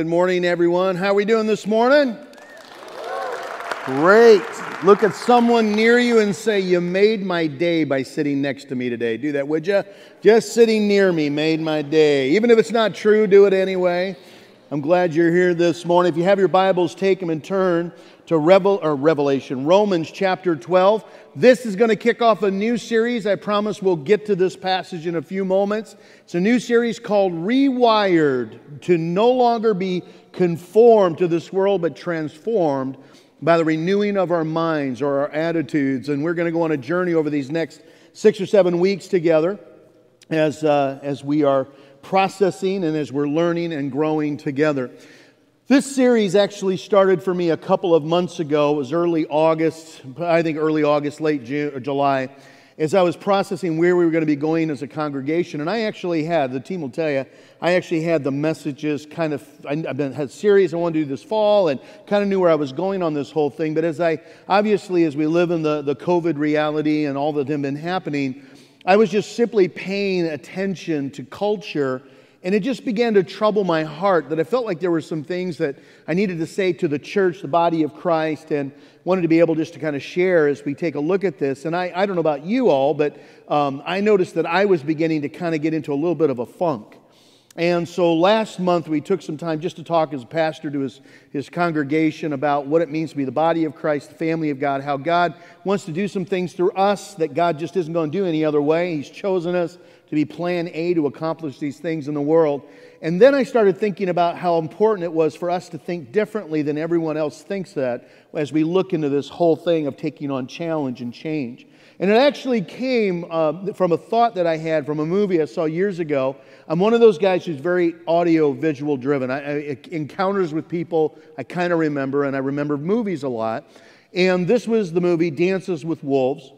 Good morning, everyone. How are we doing this morning? Great. Look at someone near you and say, You made my day by sitting next to me today. Do that, would you? Just sitting near me made my day. Even if it's not true, do it anyway. I'm glad you're here this morning. If you have your Bibles, take them and turn to Revel, or Revelation, Romans chapter 12. This is going to kick off a new series. I promise we'll get to this passage in a few moments. It's a new series called Rewired to no longer be conformed to this world, but transformed by the renewing of our minds or our attitudes. And we're going to go on a journey over these next six or seven weeks together as, uh, as we are processing and as we're learning and growing together. This series actually started for me a couple of months ago. It was early August, I think early August, late June or July, as I was processing where we were going to be going as a congregation. And I actually had, the team will tell you, I actually had the messages kind of, I've been had series I wanted to do this fall and kind of knew where I was going on this whole thing. But as I, obviously, as we live in the, the COVID reality and all that had been happening, I was just simply paying attention to culture and it just began to trouble my heart that I felt like there were some things that I needed to say to the church, the body of Christ, and wanted to be able just to kind of share as we take a look at this. And I, I don't know about you all, but um, I noticed that I was beginning to kind of get into a little bit of a funk. And so last month we took some time just to talk as a pastor to his, his congregation about what it means to be the body of Christ, the family of God, how God wants to do some things through us that God just isn't going to do any other way. He's chosen us to be plan A to accomplish these things in the world. And then I started thinking about how important it was for us to think differently than everyone else thinks that as we look into this whole thing of taking on challenge and change. And it actually came uh, from a thought that I had from a movie I saw years ago. I'm one of those guys who's very audio visual driven. I, I encounters with people I kind of remember, and I remember movies a lot. And this was the movie Dances with Wolves.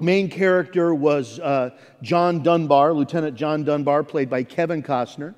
Main character was uh, John Dunbar, Lieutenant John Dunbar, played by Kevin Costner.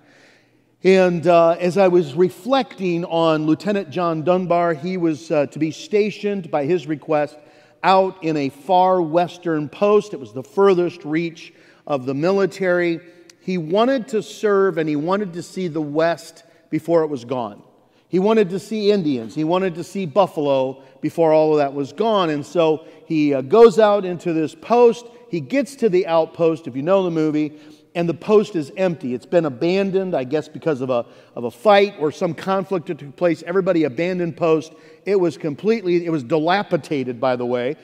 And uh, as I was reflecting on Lieutenant John Dunbar, he was uh, to be stationed by his request out in a far western post. It was the furthest reach of the military. He wanted to serve and he wanted to see the West before it was gone. He wanted to see Indians. He wanted to see buffalo before all of that was gone. And so he uh, goes out into this post. He gets to the outpost, if you know the movie, and the post is empty. It's been abandoned, I guess, because of a, of a fight or some conflict that took place. Everybody abandoned post. It was completely, it was dilapidated, by the way.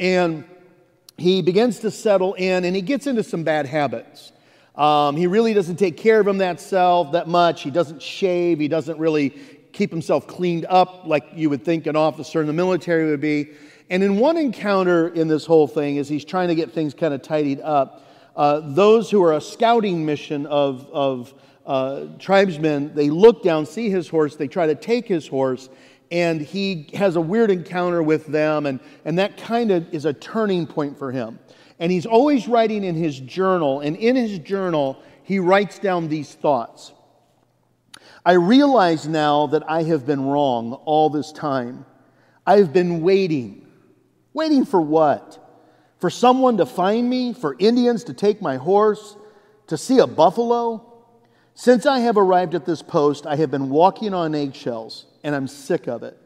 And he begins to settle in and he gets into some bad habits. Um, he really doesn't take care of him that that much. He doesn't shave. He doesn't really keep himself cleaned up like you would think an officer in the military would be. And in one encounter in this whole thing, as he's trying to get things kind of tidied up, uh, those who are a scouting mission of, of uh, tribesmen, they look down, see his horse, they try to take his horse, and he has a weird encounter with them, and, and that kind of is a turning point for him. And he's always writing in his journal, and in his journal, he writes down these thoughts. I realize now that I have been wrong all this time. I've been waiting. Waiting for what? For someone to find me? For Indians to take my horse? To see a buffalo? Since I have arrived at this post, I have been walking on eggshells, and I'm sick of it.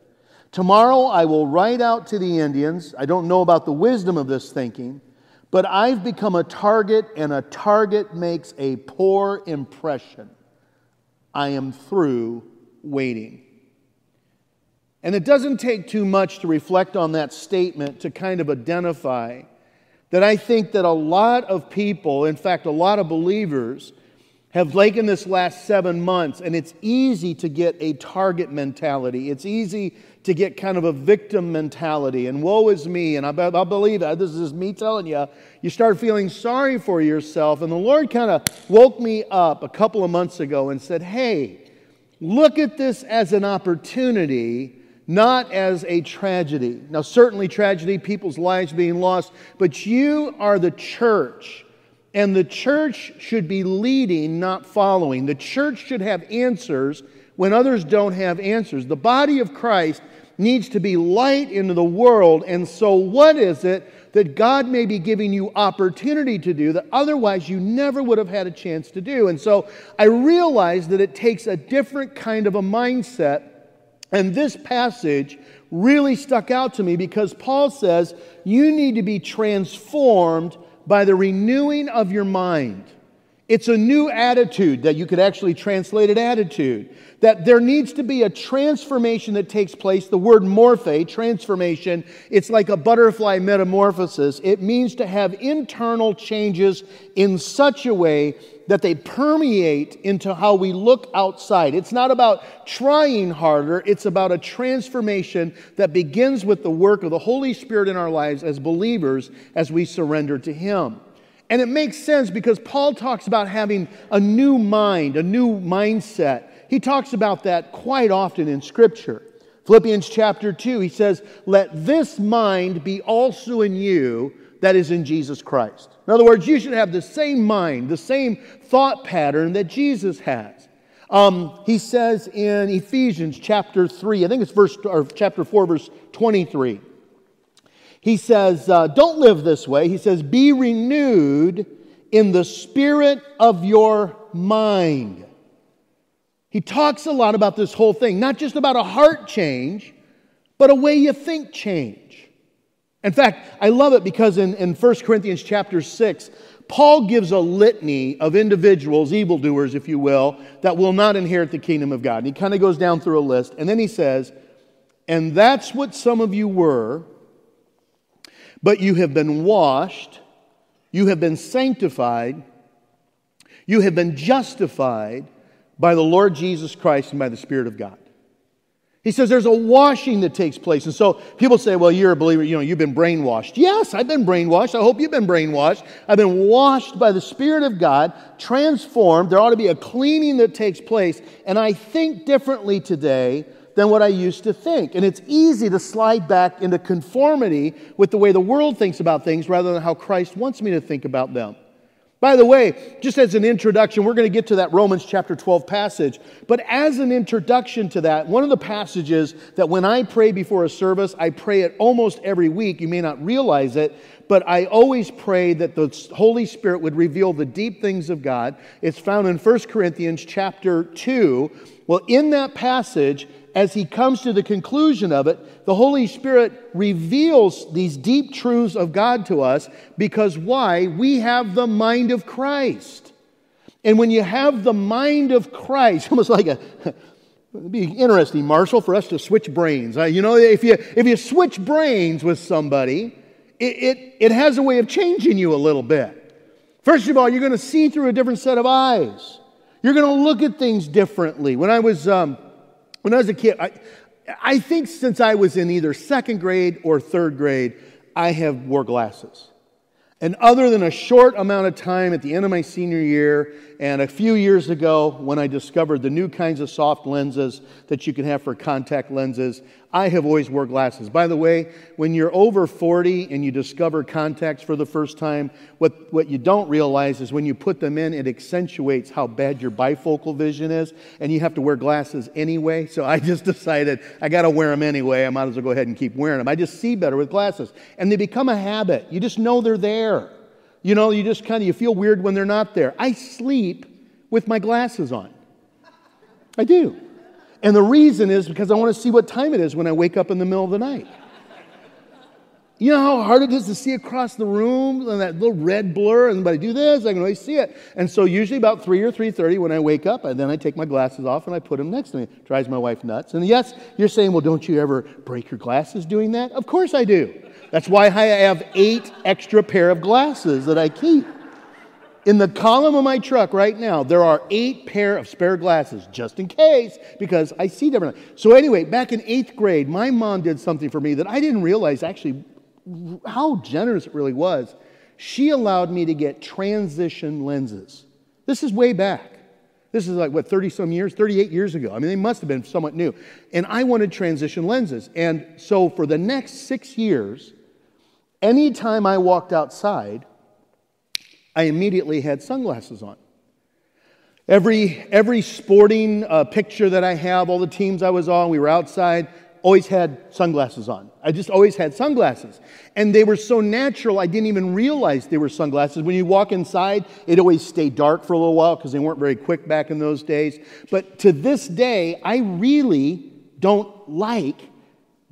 Tomorrow I will write out to the Indians. I don't know about the wisdom of this thinking, but I've become a target, and a target makes a poor impression. I am through waiting. And it doesn't take too much to reflect on that statement to kind of identify that I think that a lot of people, in fact, a lot of believers, have taken this last seven months, and it's easy to get a target mentality. It's easy to get kind of a victim mentality and woe is me. And I, I believe that. This is me telling you. You start feeling sorry for yourself. And the Lord kind of woke me up a couple of months ago and said, Hey, look at this as an opportunity not as a tragedy. Now, certainly tragedy, people's lives being lost, but you are the church. And the church should be leading, not following. The church should have answers when others don't have answers. The body of Christ needs to be light into the world. And so, what is it that God may be giving you opportunity to do that otherwise you never would have had a chance to do? And so, I realize that it takes a different kind of a mindset. And this passage really stuck out to me because Paul says you need to be transformed by the renewing of your mind. It's a new attitude that you could actually translate it attitude. That there needs to be a transformation that takes place. The word morphe, transformation, it's like a butterfly metamorphosis. It means to have internal changes in such a way that they permeate into how we look outside. It's not about trying harder, it's about a transformation that begins with the work of the Holy Spirit in our lives as believers as we surrender to Him. And it makes sense because Paul talks about having a new mind, a new mindset. He talks about that quite often in Scripture. Philippians chapter 2, he says, Let this mind be also in you that is in Jesus Christ. In other words, you should have the same mind, the same thought pattern that Jesus has. Um, he says in Ephesians chapter 3, I think it's verse, or chapter 4, verse 23. He says, uh, Don't live this way. He says, Be renewed in the spirit of your mind. He talks a lot about this whole thing, not just about a heart change, but a way you think change. In fact, I love it because in, in 1 Corinthians chapter 6, Paul gives a litany of individuals, evildoers, if you will, that will not inherit the kingdom of God. And he kind of goes down through a list, and then he says, And that's what some of you were but you have been washed, you have been sanctified, you have been justified by the Lord Jesus Christ and by the Spirit of God. He says there's a washing that takes place. And so people say, well, you're a believer, you know, you've been brainwashed. Yes, I've been brainwashed. I hope you've been brainwashed. I've been washed by the Spirit of God, transformed. There ought to be a cleaning that takes place. And I think differently today than what I used to think. And it's easy to slide back into conformity with the way the world thinks about things rather than how Christ wants me to think about them. By the way, just as an introduction, we're going to get to that Romans chapter 12 passage. But as an introduction to that, one of the passages that when I pray before a service, I pray it almost every week. You may not realize it, but I always pray that the Holy Spirit would reveal the deep things of God. It's found in 1 Corinthians chapter 2. Well, in that passage, as he comes to the conclusion of it, the Holy Spirit reveals these deep truths of God to us because why? We have the mind of Christ. And when you have the mind of Christ, almost like a, It'd be interesting, Marshall, for us to switch brains. You know, if you, if you switch brains with somebody, it, it, it has a way of changing you a little bit. First of all, you're going to see through a different set of eyes. You're going to look at things differently. When I was um, when I was a kid, I, I think since I was in either second grade or third grade, I have wore glasses. And other than a short amount of time at the end of my senior year and a few years ago when I discovered the new kinds of soft lenses that you can have for contact lenses, I have always wore glasses. By the way, when you're over 40 and you discover contacts for the first time, what, what you don't realize is when you put them in, it accentuates how bad your bifocal vision is, and you have to wear glasses anyway. So I just decided I got to wear them anyway. I might as well go ahead and keep wearing them. I just see better with glasses. And they become a habit. You just know they're there. You know, you just kind of you feel weird when they're not there. I sleep with my glasses on. I do. And the reason is because I want to see what time it is when I wake up in the middle of the night. You know how hard it is to see across the room and that little red blur, and but I do this, I can always see it. And so usually about 3 or 3.30 when I wake up, and then I take my glasses off and I put them next to me. It drives my wife nuts. And yes, you're saying, well, don't you ever break your glasses doing that? Of course I do. That's why I have eight extra pair of glasses that I keep. In the column of my truck right now, there are eight pair of spare glasses, just in case, because I see differently. So, anyway, back in eighth grade, my mom did something for me that I didn't realize actually how generous it really was. She allowed me to get transition lenses. This is way back. This is like, what, 30 some years, 38 years ago. I mean, they must have been somewhat new. And I wanted transition lenses. And so, for the next six years, anytime I walked outside, I immediately had sunglasses on. Every, every sporting uh, picture that I have, all the teams I was on, we were outside, always had sunglasses on. I just always had sunglasses. And they were so natural, I didn't even realize they were sunglasses. When you walk inside, it always stayed dark for a little while because they weren't very quick back in those days. But to this day, I really don't like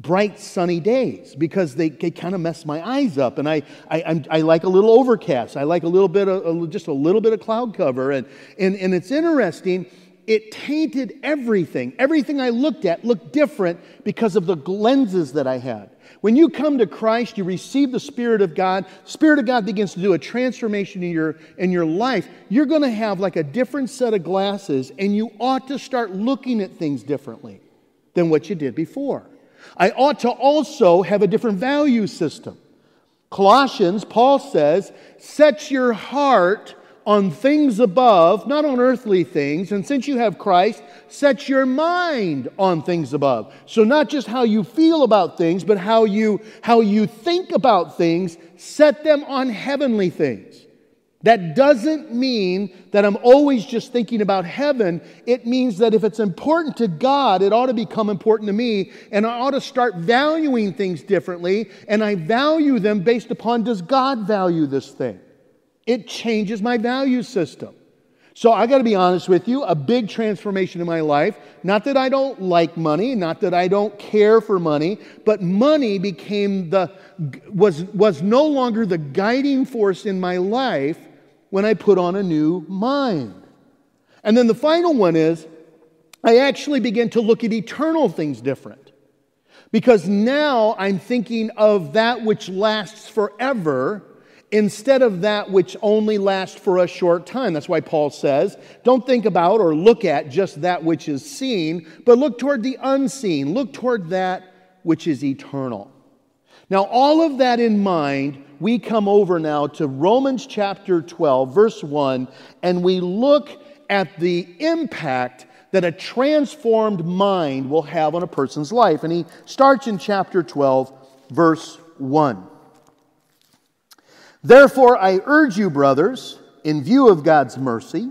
bright sunny days because they, they kind of mess my eyes up and I, I, I, like a little overcast. I like a little bit of just a little bit of cloud cover and, and, and it's interesting it tainted everything. Everything i looked at looked different because of the lenses that i had. When you come to christ you receive the spirit of god spirit of god begins to do a transformation in your in your life you're going to have like a different set of glasses and you ought to start looking at things differently than what you did before I ought to also have a different value system. Colossians, Paul says, set your heart on things above, not on earthly things. And since you have Christ, set your mind on things above. So not just how you feel about things, but how you, how you think about things, set them on heavenly things. That doesn't mean that I'm always just thinking about heaven. It means that if it's important to God, it ought to become important to me, and I ought to start valuing things differently, and I value them based upon does God value this thing? It changes my value system. So I got to be honest with you, a big transformation in my life. Not that I don't like money, not that I don't care for money, but money became the was was no longer the guiding force in my life when I put on a new mind. And then the final one is I actually begin to look at eternal things different. Because now I'm thinking of that which lasts forever instead of that which only lasts for a short time. That's why Paul says, don't think about or look at just that which is seen, but look toward the unseen. Look toward that which is eternal. Now, all of that in mind, we come over now to Romans chapter 12, verse 1, and we look at the impact that a transformed mind will have on a person's life. And he starts in chapter 12, verse 1. Therefore, I urge you, brothers, in view of God's mercy,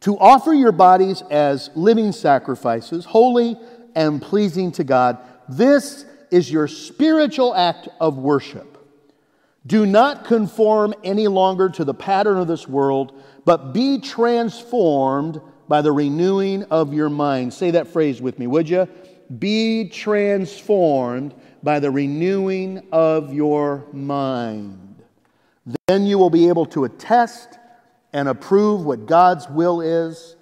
to offer your bodies as living sacrifices, holy and pleasing to God. This is your spiritual act of worship. Do not conform any longer to the pattern of this world, but be transformed by the renewing of your mind. Say that phrase with me, would you? Be transformed by the renewing of your mind. Then you will be able to attest and approve what God's will is,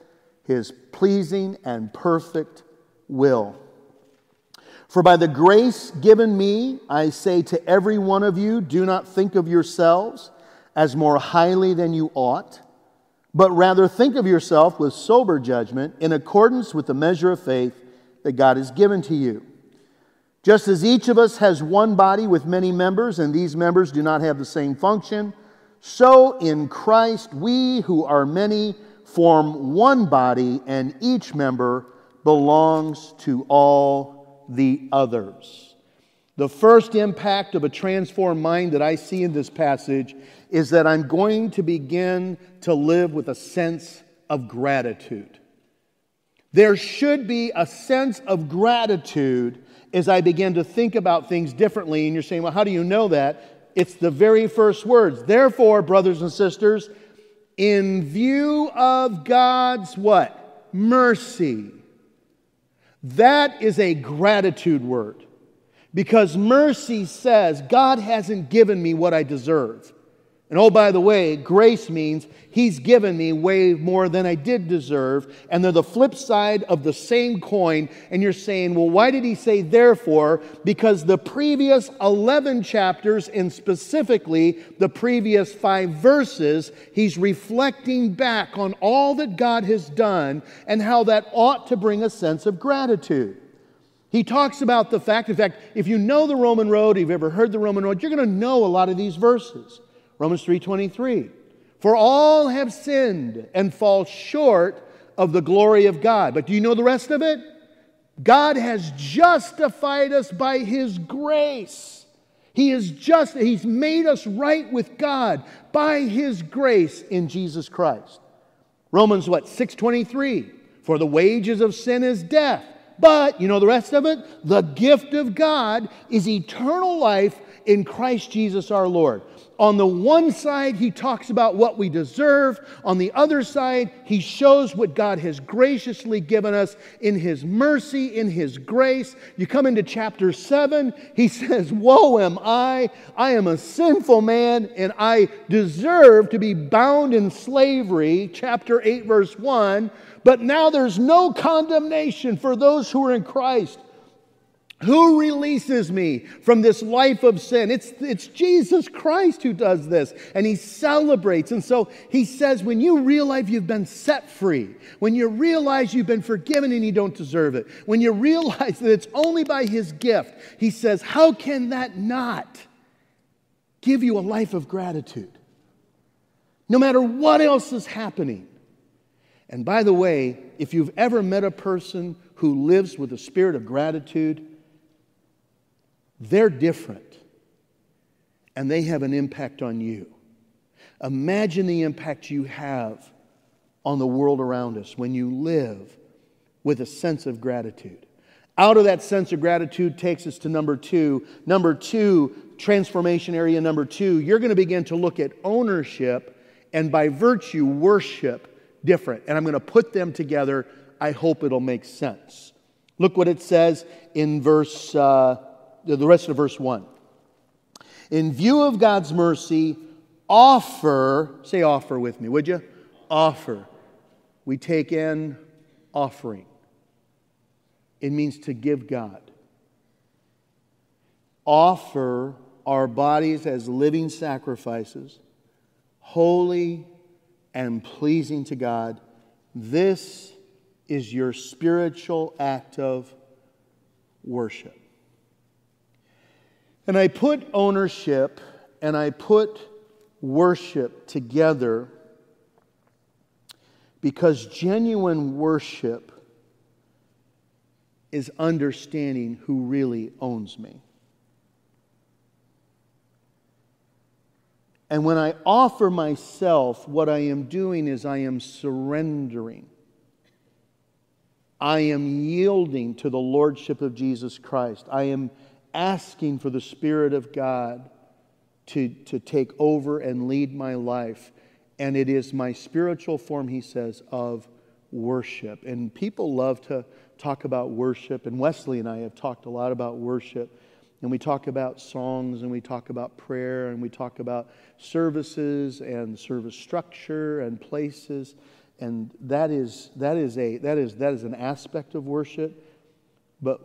his pleasing and perfect will. For by the grace given me, I say to every one of you, do not think of yourselves as more highly than you ought, but rather think of yourself with sober judgment in accordance with the measure of faith that God has given to you. Just as each of us has one body with many members, and these members do not have the same function, so in Christ we who are many form one body, and each member belongs to all the others. The first impact of a transformed mind that I see in this passage is that I'm going to begin to live with a sense of gratitude. There should be a sense of gratitude as I begin to think about things differently. And you're saying, well, how do you know that? It's the very first words. Therefore, brothers and sisters, in view of God's what? Mercy that is a gratitude word because mercy says, God hasn't given me what I deserve. And oh, by the way, grace means He's given me way more than I did deserve. And they're the flip side of the same coin. And you're saying, well, why did He say therefore? Because the previous 11 chapters, and specifically the previous five verses, He's reflecting back on all that God has done and how that ought to bring a sense of gratitude. He talks about the fact, in fact, if you know the Roman road, if you've ever heard the Roman road, you're going to know a lot of these verses. Romans 3:23. For all have sinned and fall short of the glory of God. But do you know the rest of it? God has justified us by his grace. He is just he's made us right with God by his grace in Jesus Christ. Romans what? 623. For the wages of sin is death. But, you know the rest of it? The gift of God is eternal life in Christ Jesus our Lord. On the one side, he talks about what we deserve. On the other side, he shows what God has graciously given us in his mercy, in his grace. You come into chapter 7, he says, Woe am I! I am a sinful man, and I deserve to be bound in slavery. Chapter 8, verse 1. But now there's no condemnation for those who are in Christ. Who releases me from this life of sin? It's, it's Jesus Christ who does this. And he celebrates. And so he says, when you realize you've been set free, when you realize you've been forgiven and you don't deserve it, when you realize that it's only by his gift, he says, how can that not give you a life of gratitude? No matter what else is happening. And by the way, if you've ever met a person who lives with a spirit of gratitude, they're different and they have an impact on you. Imagine the impact you have on the world around us when you live with a sense of gratitude. Out of that sense of gratitude takes us to number two. Number two, transformation area number two, you're going to begin to look at ownership and by virtue, worship different. And I'm going to put them together. I hope it'll make sense. Look what it says in verse. Uh, the rest of verse 1. In view of God's mercy, offer, say offer with me, would you? Offer. We take in offering. It means to give God. Offer our bodies as living sacrifices, holy and pleasing to God. This is your spiritual act of worship. And I put ownership and I put worship together because genuine worship is understanding who really owns me. And when I offer myself, what I am doing is I am surrendering. I am yielding to the Lordship of Jesus Christ. I am asking for the Spirit of God to, to take over and lead my life. And it is my spiritual form, he says, of worship. And people love to talk about worship. And Wesley and I have talked a lot about worship. And we talk about songs and we talk about prayer and we talk about services and service structure and places. And that is, that is, a, that is, that is an aspect of worship. But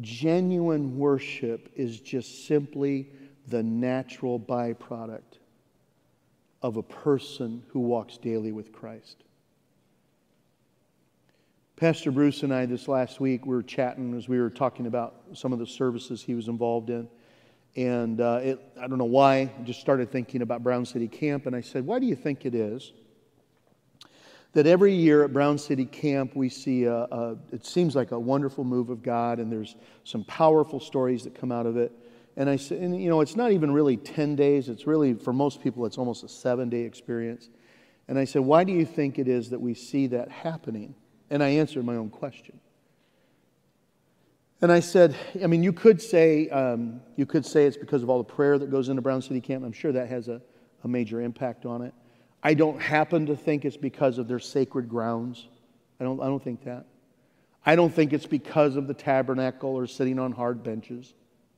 Genuine worship is just simply the natural byproduct of a person who walks daily with Christ. Pastor Bruce and I, this last week, we were chatting as we were talking about some of the services he was involved in. And uh, it, I don't know why, I just started thinking about Brown City Camp. And I said, Why do you think it is that every year at Brown City Camp we see a, a, it seems like a wonderful move of God, and there's some powerful stories that come out of it. And I said, you know, it's not even really 10 days. It's really, for most people, it's almost a seven day experience. And I said, why do you think it is that we see that happening? And I answered my own question. And I said, I mean, you could say, um, you could say it's because of all the prayer that goes into Brown City Camp. I'm sure that has a, a major impact on it. I don't happen to think it's because of their sacred grounds. I don't, I don't think that. I don't think it's because of the tabernacle or sitting on hard benches.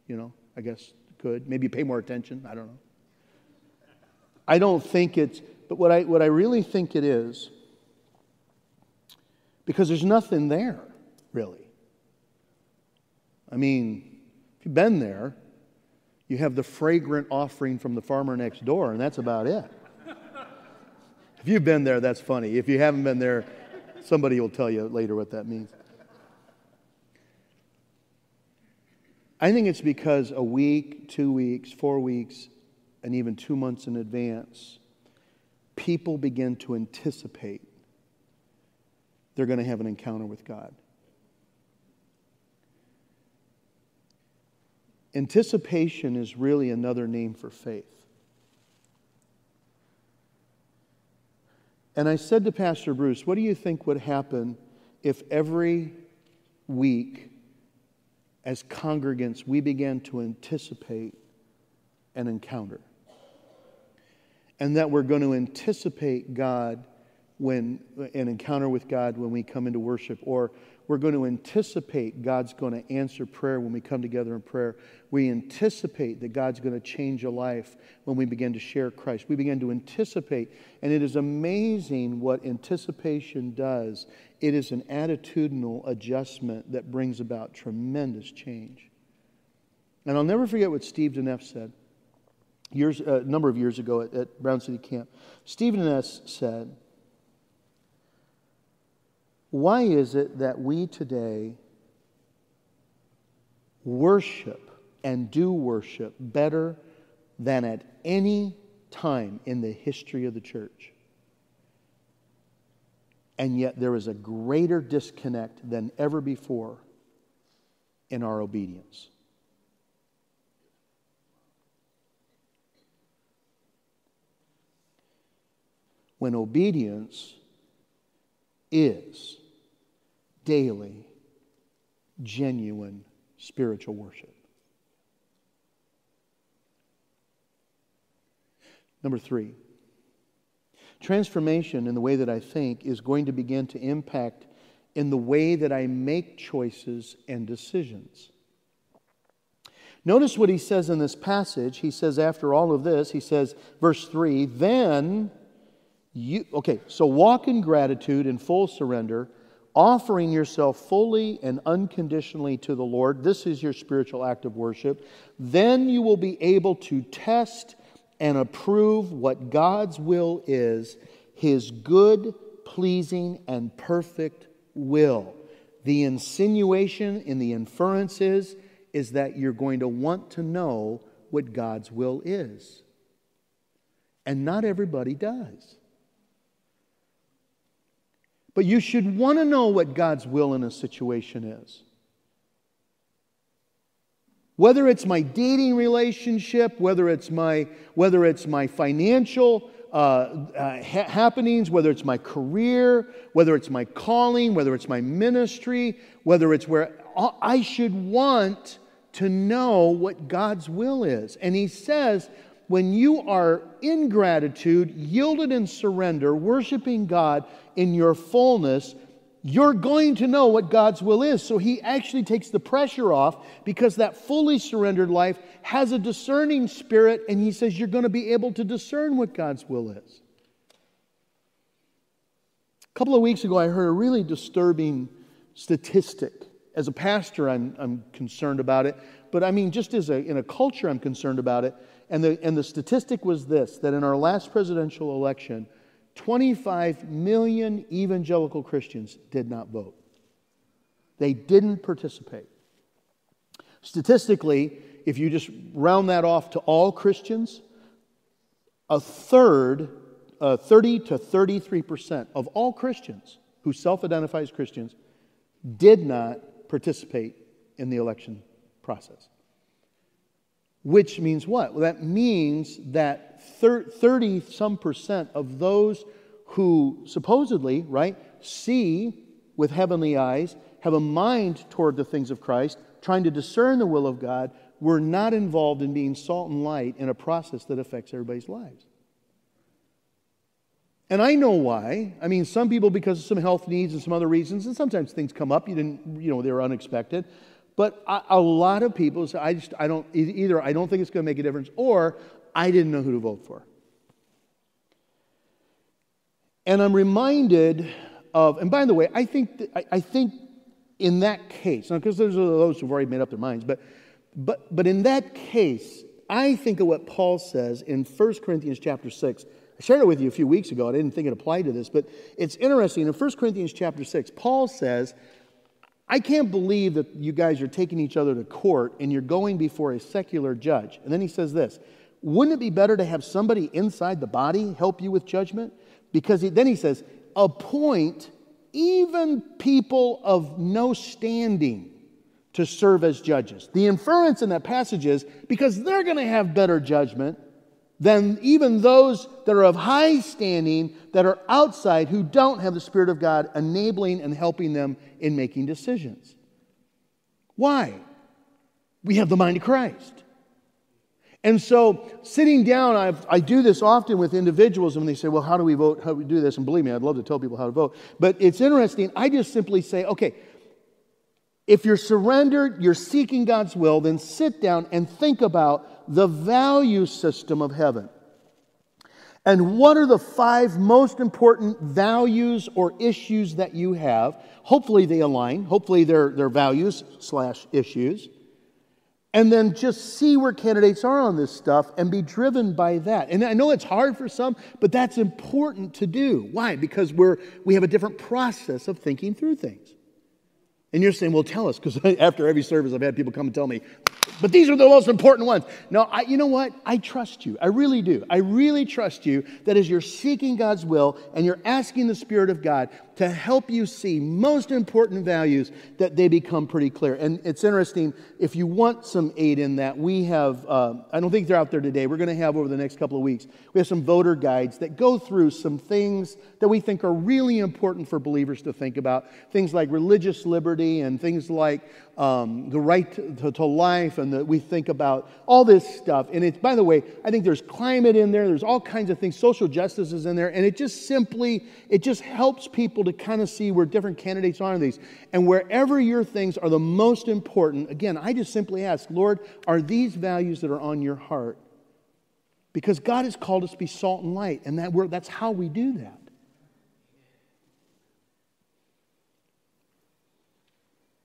You know, I guess could. Maybe pay more attention. I don't know. I don't think it's, but what I, what I really think it is, because there's nothing there, really. I mean, if you've been there, you have the fragrant offering from the farmer next door, and that's about it. If you've been there, that's funny. If you haven't been there, somebody will tell you later what that means. I think it's because a week, two weeks, four weeks, and even two months in advance, people begin to anticipate they're going to have an encounter with God. Anticipation is really another name for faith. And I said to Pastor Bruce, What do you think would happen if every week, as congregants, we began to anticipate an encounter? and that we're going to anticipate God when an encounter with God when we come into worship, or we're going to anticipate God's going to answer prayer when we come together in prayer. We anticipate that God's going to change a life when we begin to share Christ. We begin to anticipate, and it is amazing what anticipation does. It is an attitudinal adjustment that brings about tremendous change. And I'll never forget what Steve DeNeff said years, uh, a number of years ago at, at Brown City Camp. Stephen S. said, Why is it that we today worship and do worship better than at any time in the history of the church? And yet there is a greater disconnect than ever before in our obedience. when obedience is daily, genuine spiritual worship. Number three, transformation in the way that I think is going to begin to impact in the way that I make choices and decisions. Notice what he says in this passage. He says, after all of this, he says, verse 3 Then you, okay, so walk in gratitude and full surrender, offering yourself fully and unconditionally to the Lord. This is your spiritual act of worship. Then you will be able to test and approve what God's will is, his good, pleasing, and perfect will. The insinuation in the inferences is that you're going to want to know what God's will is. And not everybody does. But you should want to know what God's will in a situation is. Whether it's my dating relationship, whether it's my, whether it's my financial uh, uh, ha- happenings, whether it's my career, whether it's my calling, whether it's my ministry, whether it's where I should want to know what God's will is. And he says, when you are in gratitude, yielded in surrender, worshiping God in your fullness, you're going to know what God's will is. So he actually takes the pressure off because that fully surrendered life has a discerning spirit, and he says you're going to be able to discern what God's will is. A couple of weeks ago, I heard a really disturbing statistic. As a pastor, I'm, I'm concerned about it, but I mean, just as a, in a culture, I'm concerned about it. And the, and the statistic was this that in our last presidential election, 25 million evangelical Christians did not vote. They didn't participate. Statistically, if you just round that off to all Christians, a third, uh, 30 to 33% of all Christians who self identify as Christians did not participate in the election process. Which means what? Well, that means that 30 some percent of those who supposedly, right, see with heavenly eyes, have a mind toward the things of Christ, trying to discern the will of God, were not involved in being salt and light in a process that affects everybody's lives. And I know why. I mean, some people because of some health needs and some other reasons, and sometimes things come up you didn't, you know, they were unexpected. But a, lot of people say, I just, I don't, either I don't think it's going to make a difference, or I didn't know who to vote for. And I'm reminded of, and by the way, I think, I, I think in that case, because there's those who've already made up their minds, but, but, but in that case, I think of what Paul says in 1 Corinthians chapter 6. I shared it with you a few weeks ago. I didn't think it applied to this, but it's interesting. In 1 Corinthians chapter 6, Paul says, I can't believe that you guys are taking each other to court and you're going before a secular judge. And then he says this Wouldn't it be better to have somebody inside the body help you with judgment? Because he, then he says, Appoint even people of no standing to serve as judges. The inference in that passage is because they're going to have better judgment than even those that are of high standing that are outside who don't have the Spirit of God enabling and helping them in making decisions. Why? We have the mind of Christ. And so, sitting down, I've, i do this often with individuals, and they say, Well, how do we vote? How do we do this? And believe me, I'd love to tell people how to vote. But it's interesting. I just simply say, Okay, if you're surrendered, you're seeking God's will, then sit down and think about the value system of heaven. And what are the five most important values or issues that you have? Hopefully they align. Hopefully they're, they're values slash issues. And then just see where candidates are on this stuff and be driven by that. And I know it's hard for some, but that's important to do. Why? Because we're, we have a different process of thinking through things. And you're saying, well, tell us, because after every service, I've had people come and tell me, but these are the most important ones. No, I, you know what? I trust you. I really do. I really trust you that as you're seeking God's will and you're asking the Spirit of God to help you see most important values, that they become pretty clear. And it's interesting, if you want some aid in that, we have, uh, I don't think they're out there today. We're going to have over the next couple of weeks, we have some voter guides that go through some things that we think are really important for believers to think about. Things like religious liberty and things like um, the right to, to, life, and that we think about all this stuff. And it's, by the way, I think there's climate in there, there's all kinds of things, social justice is in there, and it just simply, it just helps people to kind of see where different candidates are in these. And wherever your things are the most important, again, I just simply ask, Lord, are these values that are on your heart? Because God has called us to be salt and light, and that that's how we do that.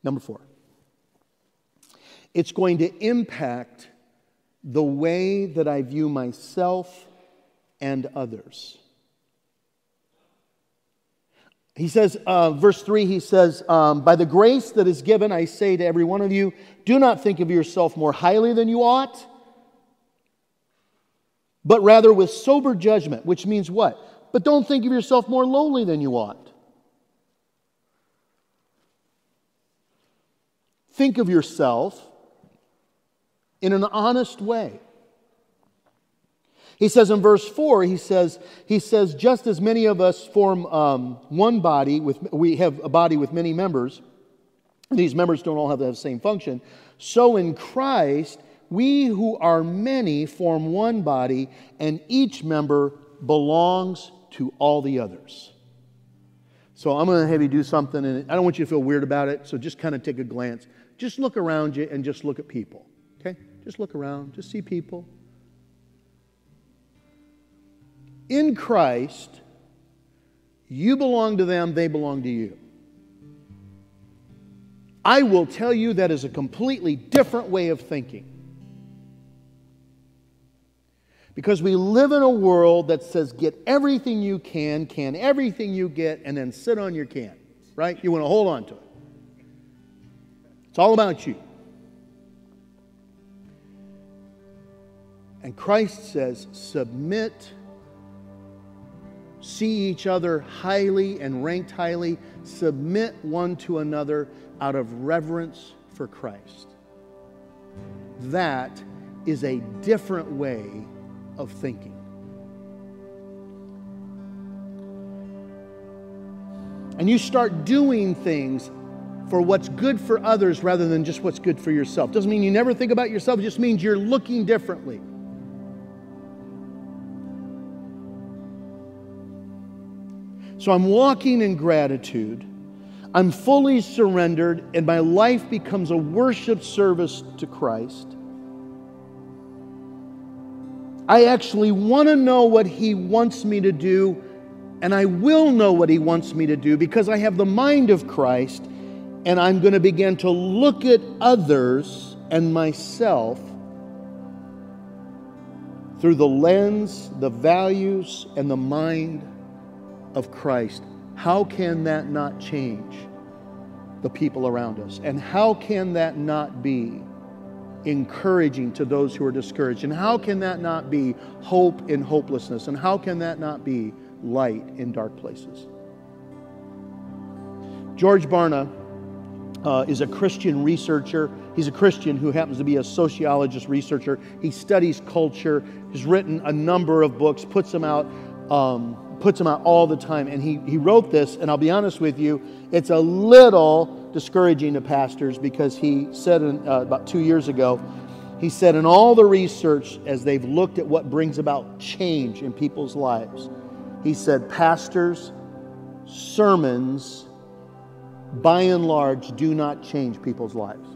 Number four. It's going to impact the way that I view myself and others. He says, uh, verse 3, he says, um, By the grace that is given, I say to every one of you, do not think of yourself more highly than you ought, but rather with sober judgment, which means what? But don't think of yourself more lowly than you ought. Think of yourself in an honest way. He says in verse 4, he says, he says just as many of us form um, one body, with, we have a body with many members, these members don't all have the same function, so in Christ, we who are many form one body, and each member belongs to all the others. So I'm going to have you do something, and I don't want you to feel weird about it, so just kind of take a glance. Just look around you and just look at people. Okay? Just look around, just see people. In Christ, you belong to them, they belong to you. I will tell you that is a completely different way of thinking. Because we live in a world that says, get everything you can, can everything you get, and then sit on your can, right? You want to hold on to it. It's all about you. And Christ says, submit, see each other highly and ranked highly, submit one to another out of reverence for Christ. That is a different way of thinking. And you start doing things for what's good for others rather than just what's good for yourself. Doesn't mean you never think about yourself, it just means you're looking differently. So I'm walking in gratitude. I'm fully surrendered, and my life becomes a worship service to Christ. I actually want to know what He wants me to do and I will know what He wants me to do because I have the mind of Christ, and I'm going to begin to look at others and myself through the lens, the values, and the mind of Christ. How can that not change the people around us? And how can that not be encouraging to those who are discouraged? And how can that not be hope in hopelessness? And how can that not be light in dark places? George Barna uh, is a Christian researcher. He's a Christian who happens to be a sociologist researcher. He studies culture, He's written a number of books, puts them out. Um, puts them out all the time. And he, he wrote this, and I'll be honest with you, it's a little discouraging to pastors because he said in, uh, about two years ago, he said, in all the research, as they've looked at what brings about change in people's lives, he said, pastors, sermons, by and large, do not change people's lives.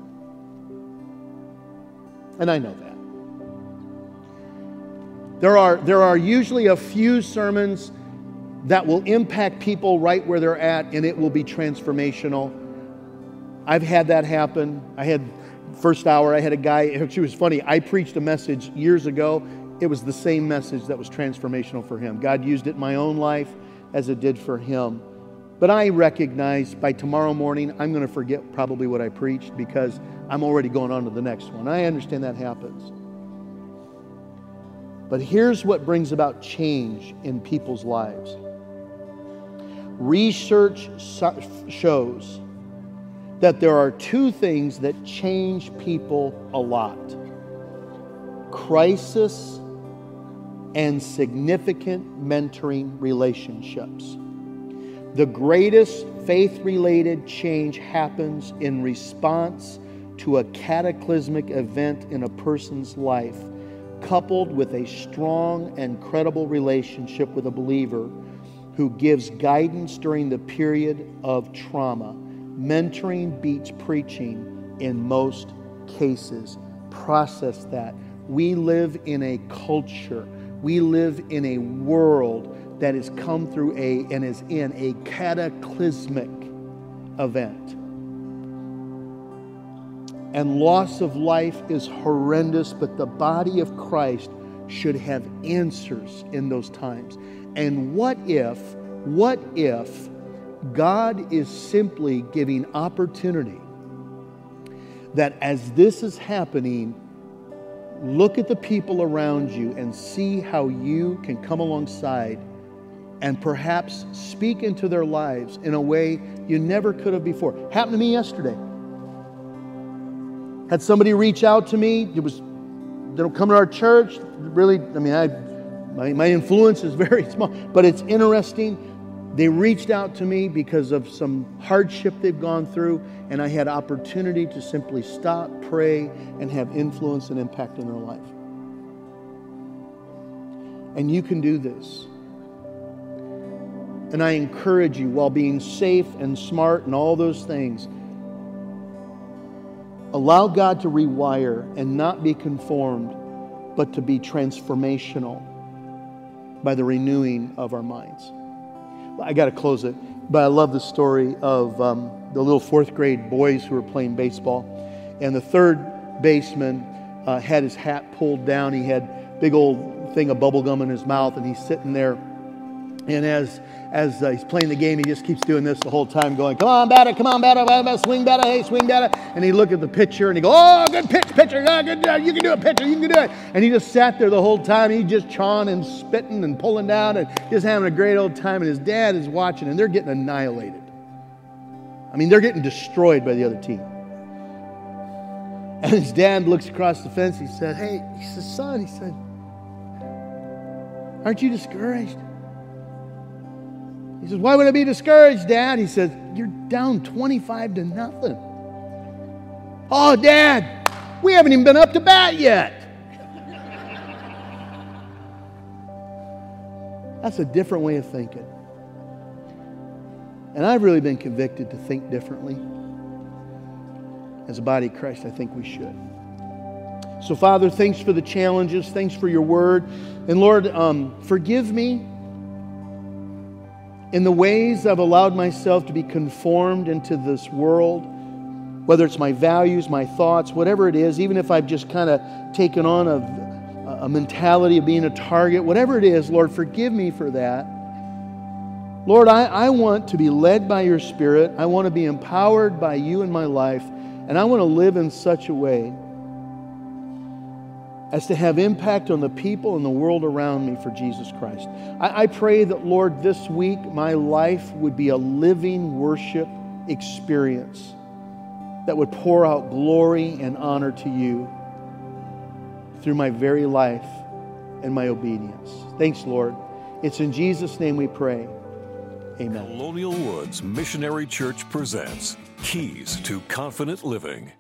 And I know that. There are, there are usually a few sermons that will impact people right where they're at and it will be transformational. I've had that happen. I had first hour, I had a guy, it was funny. I preached a message years ago. It was the same message that was transformational for him. God used it in my own life as it did for him. But I recognize by tomorrow morning, I'm going to forget probably what I preached because I'm already going on to the next one. I understand that happens. But here's what brings about change in people's lives research shows that there are two things that change people a lot crisis and significant mentoring relationships. The greatest faith related change happens in response to a cataclysmic event in a person's life, coupled with a strong and credible relationship with a believer who gives guidance during the period of trauma. Mentoring beats preaching in most cases. Process that. We live in a culture, we live in a world that has come through a and is in a cataclysmic event. And loss of life is horrendous, but the body of Christ should have answers in those times. And what if, what if God is simply giving opportunity that as this is happening, look at the people around you and see how you can come alongside and perhaps speak into their lives in a way you never could have before. Happened to me yesterday. Had somebody reach out to me. It was they don't come to our church. Really, I mean, I my, my influence is very small, but it's interesting. They reached out to me because of some hardship they've gone through, and I had opportunity to simply stop, pray, and have influence and impact in their life. And you can do this. And I encourage you, while being safe and smart and all those things, allow God to rewire and not be conformed, but to be transformational by the renewing of our minds. I got to close it, but I love the story of um, the little fourth grade boys who were playing baseball. And the third baseman uh, had his hat pulled down. He had big old thing of bubble gum in his mouth, and he's sitting there. And as as uh, he's playing the game, he just keeps doing this the whole time, going, "Come on, batter! Come on, batter! batter swing, batter! Hey, swing, batter!" And he looked at the pitcher and he go, "Oh, good pitch, pitcher! Oh, good, uh, you can do it, pitcher! You can do it!" And he just sat there the whole time. He just chawing and spitting and pulling down and just having a great old time. And his dad is watching, and they're getting annihilated. I mean, they're getting destroyed by the other team. And his dad looks across the fence. He said, "Hey," he says, "Son," he said, "Aren't you discouraged?" He says, Why would I be discouraged, Dad? He says, You're down 25 to nothing. Oh, Dad, we haven't even been up to bat yet. That's a different way of thinking. And I've really been convicted to think differently. As a body of Christ, I think we should. So, Father, thanks for the challenges. Thanks for your word. And Lord, um, forgive me in the ways I've allowed myself to be conformed into this world, whether it's my values, my thoughts, whatever it is, even if I've just kind of taken on a, a mentality of being a target, whatever it is, Lord, forgive me for that. Lord, I, I want to be led by your Spirit. I want to be empowered by you in my life, and I want to live in such a way as to have impact on the people and the world around me for Jesus Christ. I, I, pray that, Lord, this week my life would be a living worship experience that would pour out glory and honor to you through my very life and my obedience. Thanks, Lord. It's in Jesus' name we pray. Amen. Colonial Woods Missionary Church presents Keys to Confident Living.